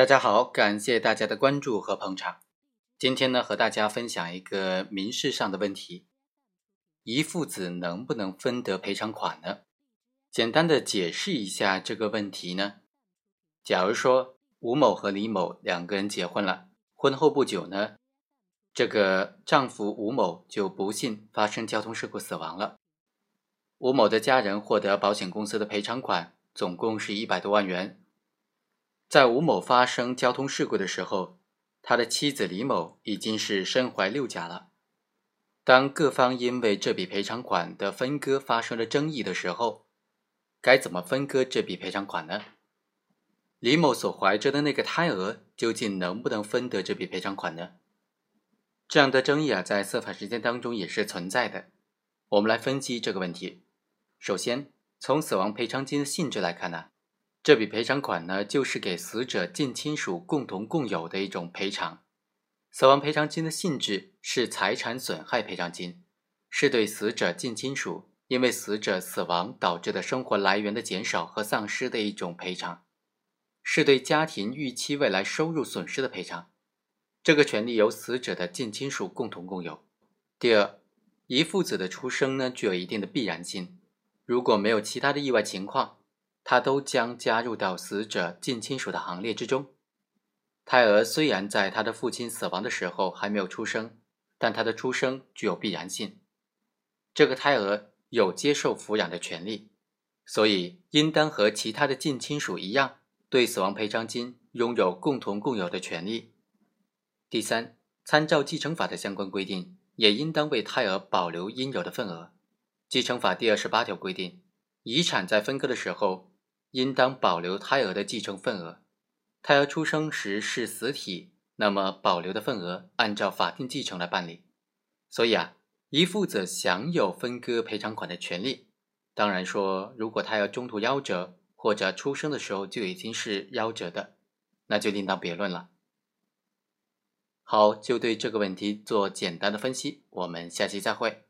大家好，感谢大家的关注和捧场。今天呢，和大家分享一个民事上的问题：遗父子能不能分得赔偿款呢？简单的解释一下这个问题呢。假如说吴某和李某两个人结婚了，婚后不久呢，这个丈夫吴某就不幸发生交通事故死亡了。吴某的家人获得保险公司的赔偿款，总共是一百多万元。在吴某发生交通事故的时候，他的妻子李某已经是身怀六甲了。当各方因为这笔赔偿款的分割发生了争议的时候，该怎么分割这笔赔偿款呢？李某所怀着的那个胎儿究竟能不能分得这笔赔偿款呢？这样的争议啊，在司法实践当中也是存在的。我们来分析这个问题。首先，从死亡赔偿金的性质来看呢。这笔赔偿款呢，就是给死者近亲属共同共有的一种赔偿。死亡赔偿金的性质是财产损害赔偿金，是对死者近亲属因为死者死亡导致的生活来源的减少和丧失的一种赔偿，是对家庭预期未来收入损失的赔偿。这个权利由死者的近亲属共同共有。第二，遗父子的出生呢，具有一定的必然性，如果没有其他的意外情况。他都将加入到死者近亲属的行列之中。胎儿虽然在他的父亲死亡的时候还没有出生，但他的出生具有必然性。这个胎儿有接受抚养的权利，所以应当和其他的近亲属一样，对死亡赔偿金拥有共同共有的权利。第三，参照继承法的相关规定，也应当为胎儿保留应有的份额。继承法第二十八条规定，遗产在分割的时候。应当保留胎儿的继承份额。胎儿出生时是死体，那么保留的份额按照法定继承来办理。所以啊，遗父子享有分割赔偿款的权利。当然说，如果胎儿中途夭折，或者出生的时候就已经是夭折的，那就另当别论了。好，就对这个问题做简单的分析。我们下期再会。